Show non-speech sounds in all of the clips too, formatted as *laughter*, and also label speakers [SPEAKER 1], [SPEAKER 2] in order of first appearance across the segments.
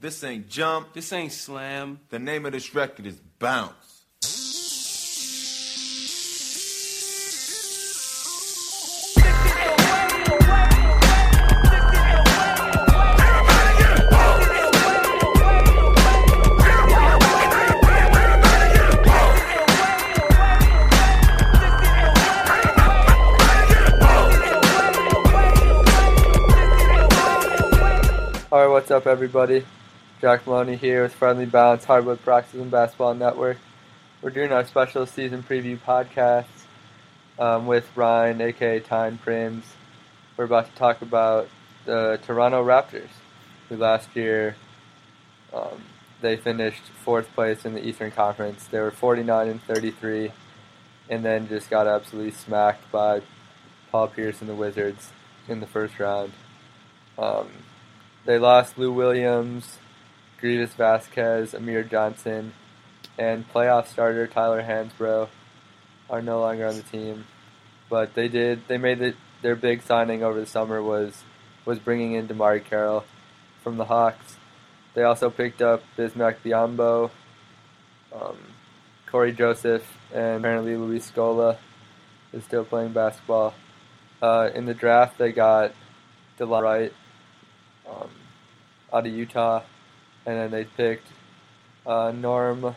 [SPEAKER 1] This ain't jump.
[SPEAKER 2] This ain't slam.
[SPEAKER 1] The name of this record is Bounce.
[SPEAKER 3] All right, what's up, everybody? Jack Maloney here with Friendly Bounce Hardwood and Basketball Network. We're doing our special season preview podcast um, with Ryan, aka Tyne Prims. We're about to talk about the Toronto Raptors, who last year um, they finished fourth place in the Eastern Conference. They were 49 and 33, and then just got absolutely smacked by Paul Pierce and the Wizards in the first round. Um, they lost Lou Williams, Greivis Vasquez, Amir Johnson, and playoff starter Tyler Hansbrough are no longer on the team. But they did. They made the, their big signing over the summer was was bringing in DeMarre Carroll from the Hawks. They also picked up Bismack Biyombo, um, Cory Joseph, and apparently Luis Scola is still playing basketball. Uh, in the draft, they got Delon Wright um, out of Utah, and then they picked uh, Norm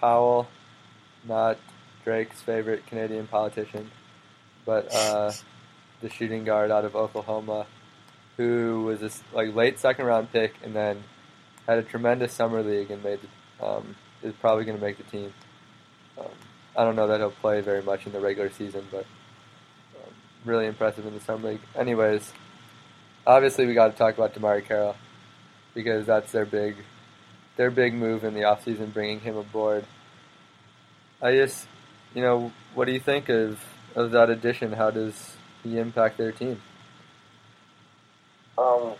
[SPEAKER 3] Powell, not Drake's favorite Canadian politician, but uh, the shooting guard out of Oklahoma, who was a like late second round pick, and then had a tremendous summer league and made um, is probably going to make the team. Um, I don't know that he'll play very much in the regular season, but um, really impressive in the summer league. Anyways, obviously we got to talk about DeMarre Carroll because that's their big their big move in the offseason, bringing him aboard. I just, you know, what do you think of of that addition? How does he impact their team?
[SPEAKER 4] Um,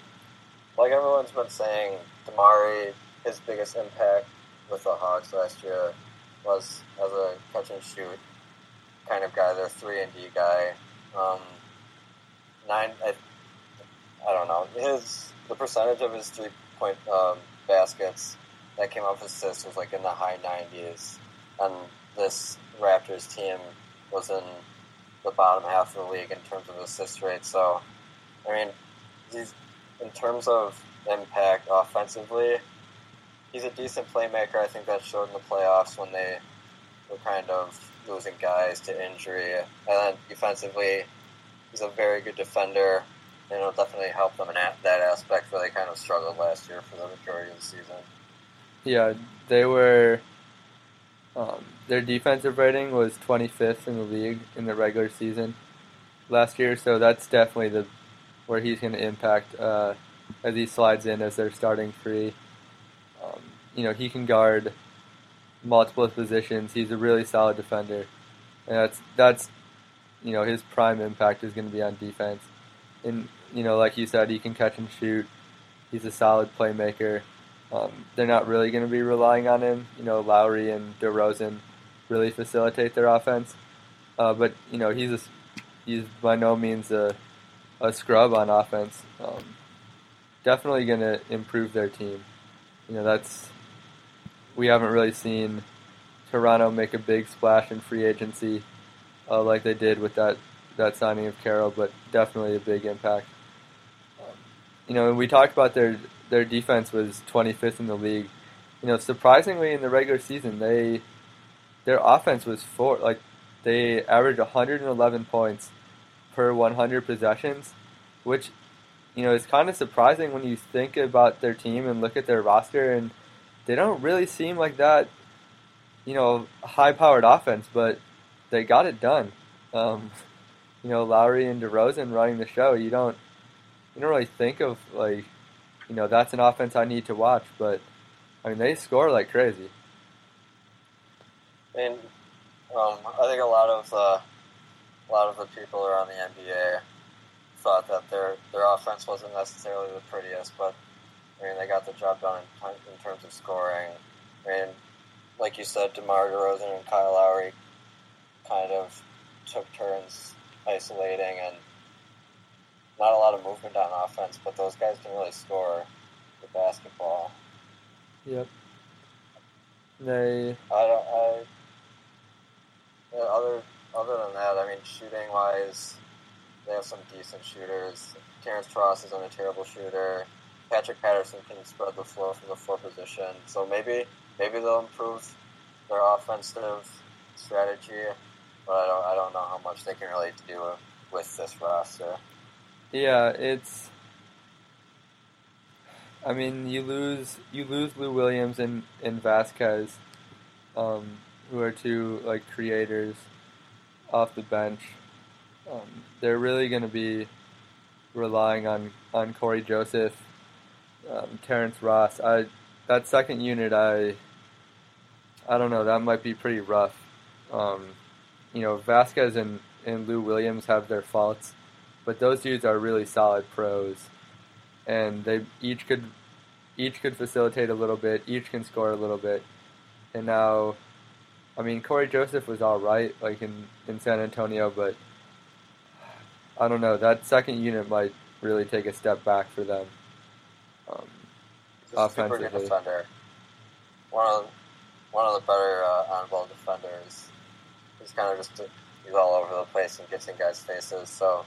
[SPEAKER 4] like everyone's been saying, DeMarre, his biggest impact with the Hawks last year was as a catch and shoot kind of guy, their three and D guy. Um, nine, I, I don't know his the percentage of his three point um, baskets that came off assists was like in the high nineties, and this Raptors team was in the bottom half of the league in terms of assist rate. So, I mean, he's, in terms of impact offensively, he's a decent playmaker. I think that showed in the playoffs when they were kind of losing guys to injury. And then defensively, he's a very good defender. And it'll definitely help them in that aspect where they kind of struggled last year for the majority of the season.
[SPEAKER 3] Yeah, they were. Um, their defensive rating was 25th in the league in the regular season last year, so that's definitely the where he's going to impact uh, as he slides in as their starting free. Um, you know, he can guard multiple positions. He's a really solid defender, and that's that's you know his prime impact is going to be on defense. And you know, like you said, he can catch and shoot. He's a solid playmaker. Um, they're not really going to be relying on him. You know, Lowry and DeRozan really facilitate their offense, uh, but you know he's a, he's by no means a a scrub on offense. Um, definitely going to improve their team. You know, that's we haven't really seen Toronto make a big splash in free agency uh, like they did with that that signing of Carroll, but definitely a big impact. You know, we talked about their their defense was 25th in the league. You know, surprisingly in the regular season, they their offense was four like they averaged 111 points per 100 possessions, which you know is kind of surprising when you think about their team and look at their roster and they don't really seem like that you know high-powered offense, but they got it done. Um, *laughs* you know, Lowry and DeRozan running the show. You don't you don't really think of like you know that's an offense I need to watch, but I mean they score like crazy.
[SPEAKER 4] And um, I think a lot of the a lot of the people around the NBA thought that their their offense wasn't necessarily the prettiest, but I mean they got the job done in, in terms of scoring. I mean, like you said, DeMar DeRozan and Kyle Lowry kind of took turns isolating and not a lot of movement on offense, but those guys can really score the basketball.
[SPEAKER 3] Yep. They
[SPEAKER 4] I don't. I, yeah, other other than that, I mean, shooting wise, they have some decent shooters. Terrence Ross isn't a terrible shooter. Patrick Patterson can spread the floor from the four position, so maybe maybe they'll improve their offensive strategy. But I don't I don't know how much they can really do with this roster.
[SPEAKER 3] Yeah, it's. I mean, you lose you lose Lou Williams and and Vasquez, um, who are two like creators off the bench. Um, they're really going to be relying on on Cory Joseph, um, Terrence Ross. I that second unit, I I don't know. That might be pretty rough. Um, you know, Vasquez and and Lou Williams have their faults, but those dudes are really solid pros, and they each could each could facilitate a little bit, each can score a little bit, and now, I mean, Cory Joseph was all right, like in in San Antonio, but I don't know. That second unit might really take a step back for them. Um,
[SPEAKER 4] He's a super
[SPEAKER 3] Offensively.
[SPEAKER 4] defender. One of one of the better uh, on-ball defenders. He's kind of just he's all over the place and gets in guys' faces. So,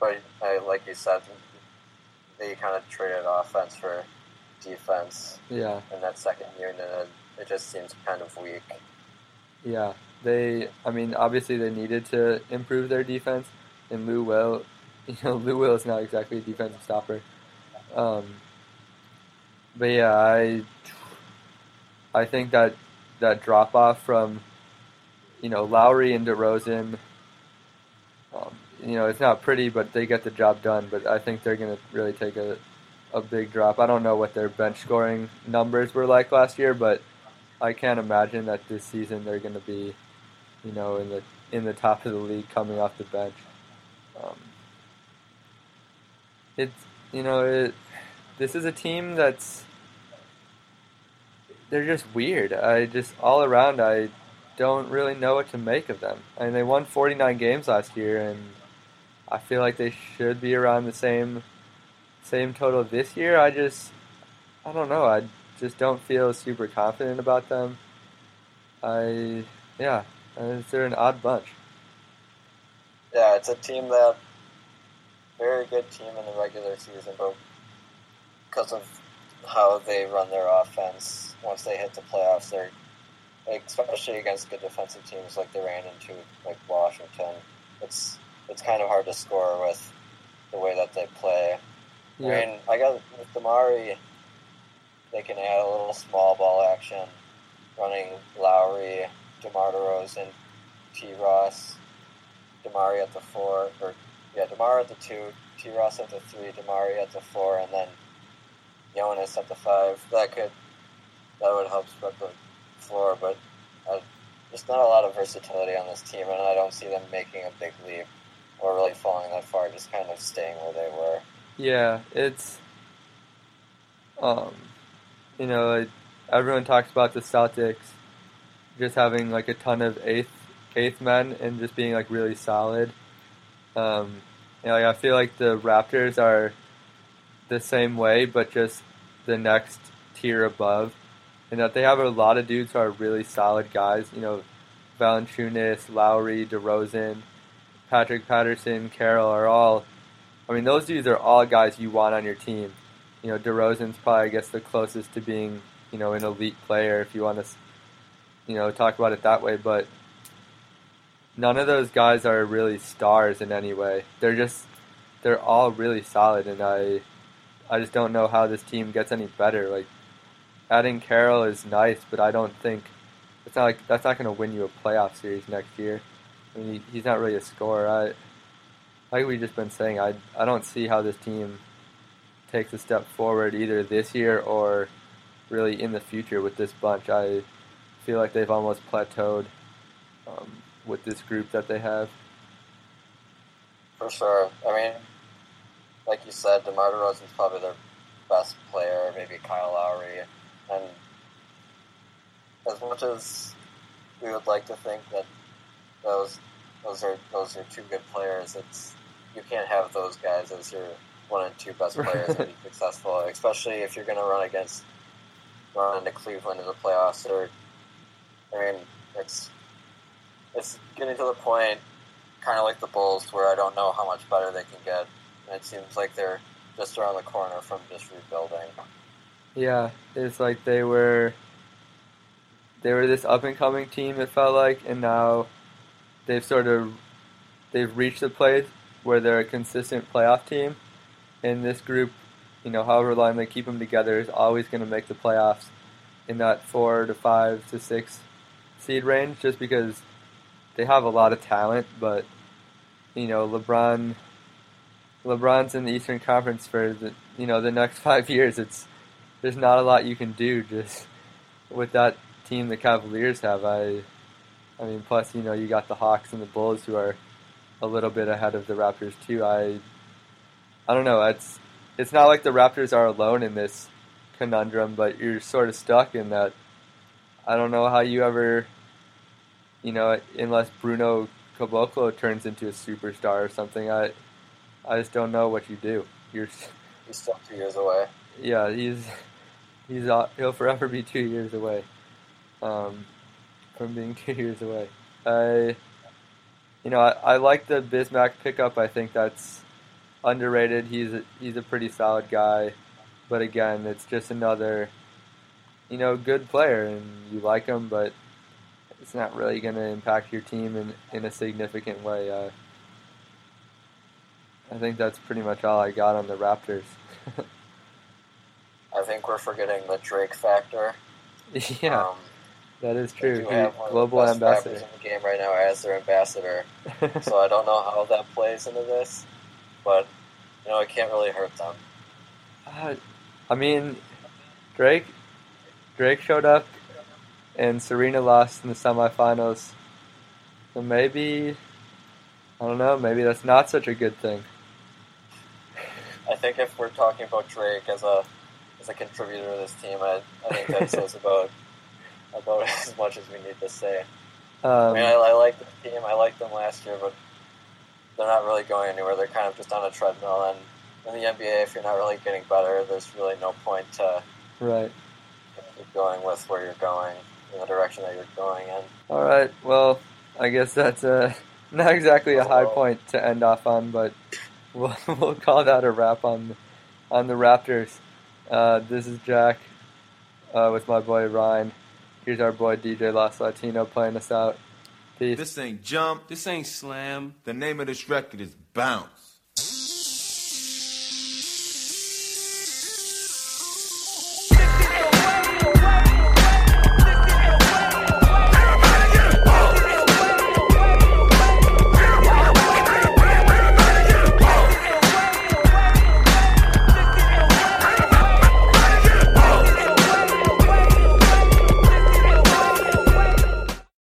[SPEAKER 4] but uh, like you said, they kind of traded offense for defense
[SPEAKER 3] yeah.
[SPEAKER 4] in that second unit. And it just seems kind of weak.
[SPEAKER 3] Yeah, they. I mean, obviously they needed to improve their defense, and Lou Will, *laughs* you know, Lou Will is not exactly a defensive stopper. Um, but yeah, I, I think that that drop off from, you know, Lowry and DeRozan. Um, you know, it's not pretty, but they get the job done. But I think they're going to really take a, a big drop. I don't know what their bench scoring numbers were like last year, but I can't imagine that this season they're going to be, you know, in the in the top of the league coming off the bench. Um, it's you know it, this is a team that's they're just weird. I just all around I don't really know what to make of them. I mean they won 49 games last year and I feel like they should be around the same same total this year. I just I don't know. I just don't feel super confident about them. I yeah, uh, they're an odd bunch.
[SPEAKER 4] Yeah, it's a team that very good team in the regular season, but because of how they run their offense, once they hit the playoffs, they're like, especially against good defensive teams like they ran into like Washington. It's it's kind of hard to score with the way that they play. I mean, I got with DeMarre, they can add a little small ball action, running Lowry, DeMar DeRozan, T. Ross, DeMarre at the four, or yeah, Demar at the two, T. Ross at the three, DeMarre at the four, and then Jonas at the five. That could that would help spread the floor, but uh, there's not a lot of versatility on this team, and I don't see them making a big leap or really falling that far. Just kind of staying where they were.
[SPEAKER 3] Yeah, it's um, you know, everyone talks about the Celtics just having like a ton of eighth eighth men and just being like really solid. Um, you know, like, I feel like the Raptors are the same way, but just the next tier above, and that they have a lot of dudes who are really solid guys. You know, Valanciunas, Lowry, DeRozan, Patrick Patterson, Carroll are all. I mean, those dudes are all guys you want on your team. You know, DeRozan's probably, I guess, the closest to being, you know, an elite player if you want to, you know, talk about it that way. But none of those guys are really stars in any way. They're just, they're all really solid, and I, I just don't know how this team gets any better. Like, adding Carroll is nice, but I don't think it's not like that's not going to win you a playoff series next year. I mean, he, he's not really a scorer. I, like we've just been saying, I I don't see how this team takes a step forward either this year or really in the future with this bunch. I feel like they've almost plateaued um, with this group that they have.
[SPEAKER 4] For sure. I mean, like you said, DeMar DeRozan's probably their best player, maybe Kyle Lowry. And as much as we would like to think that those those are those are two good players, it's you can't have those guys as your one and two best players and be *laughs* successful, especially if you're going to run against run into Cleveland in the playoffs. Or, I mean, it's it's getting to the point, kind of like the Bulls, where I don't know how much better they can get. And it seems like they're just around the corner from just rebuilding.
[SPEAKER 3] Yeah, it's like they were they were this up and coming team. It felt like, and now they've sort of they've reached the place where they're a consistent playoff team. And this group, you know, however long they keep them together, is always going to make the playoffs in that four to five to six seed range, just because they have a lot of talent. But you know, LeBron, LeBron's in the Eastern Conference for the you know the next *laughs* five years. It's there's not a lot you can do just with that team the Cavaliers have. I, I mean, plus you know you got the Hawks and the Bulls who are a little bit ahead of the Raptors too. I, I don't know. It's it's not like the Raptors are alone in this conundrum, but you're sort of stuck in that. I don't know how you ever, you know, unless Bruno Caboclo turns into a superstar or something. I, I just don't know what you do. You're.
[SPEAKER 4] He's still two years away.
[SPEAKER 3] Yeah, he's he's uh, he'll forever be two years away um, from being *laughs* two years away. I, you know, I, I like the Bismack pickup. I think that's underrated. He's a, he's a pretty solid guy, but again, it's just another, you know, good player, and you like him, but it's not really going to impact your team in in a significant way. Uh, I think that's pretty much all I got on the Raptors. *laughs*
[SPEAKER 4] I think we're forgetting the Drake factor. *laughs*
[SPEAKER 3] yeah,
[SPEAKER 4] Um,
[SPEAKER 3] that is true.
[SPEAKER 4] do
[SPEAKER 3] He-
[SPEAKER 4] have one of the
[SPEAKER 3] global ambassador.
[SPEAKER 4] in the game right now as their ambassador. *laughs* so I don't know how that plays into this, but you know it can't really hurt them.
[SPEAKER 3] Uh, I mean, Drake. Drake showed up, and Serena lost in the semifinals. So maybe, I don't know. Maybe that's not such a good thing.
[SPEAKER 4] I think if we're talking about Drake as a as a contributor to this team, I, I think that says *laughs* about about *laughs* as much as we need to say. I
[SPEAKER 3] Um,
[SPEAKER 4] mean, I, I like the team. I liked them last year, but they're not really going anywhere. They're kind of just on a treadmill. And in the NBA, if you're not really getting better, there's really no point to
[SPEAKER 3] right.
[SPEAKER 4] keep going with where you're going in the direction that you're going in.
[SPEAKER 3] All right. Well, I guess that's uh, *laughs* not exactly a high point to end off on, but *laughs* we'll, we'll call that a wrap on on the Raptors. Uh, this is Jack uh, with my boy Ryan. Here's our boy DJ Los Latino playing us out. Peace.
[SPEAKER 1] This ain't jump.
[SPEAKER 2] This ain't slam.
[SPEAKER 1] The name of this record is bounce.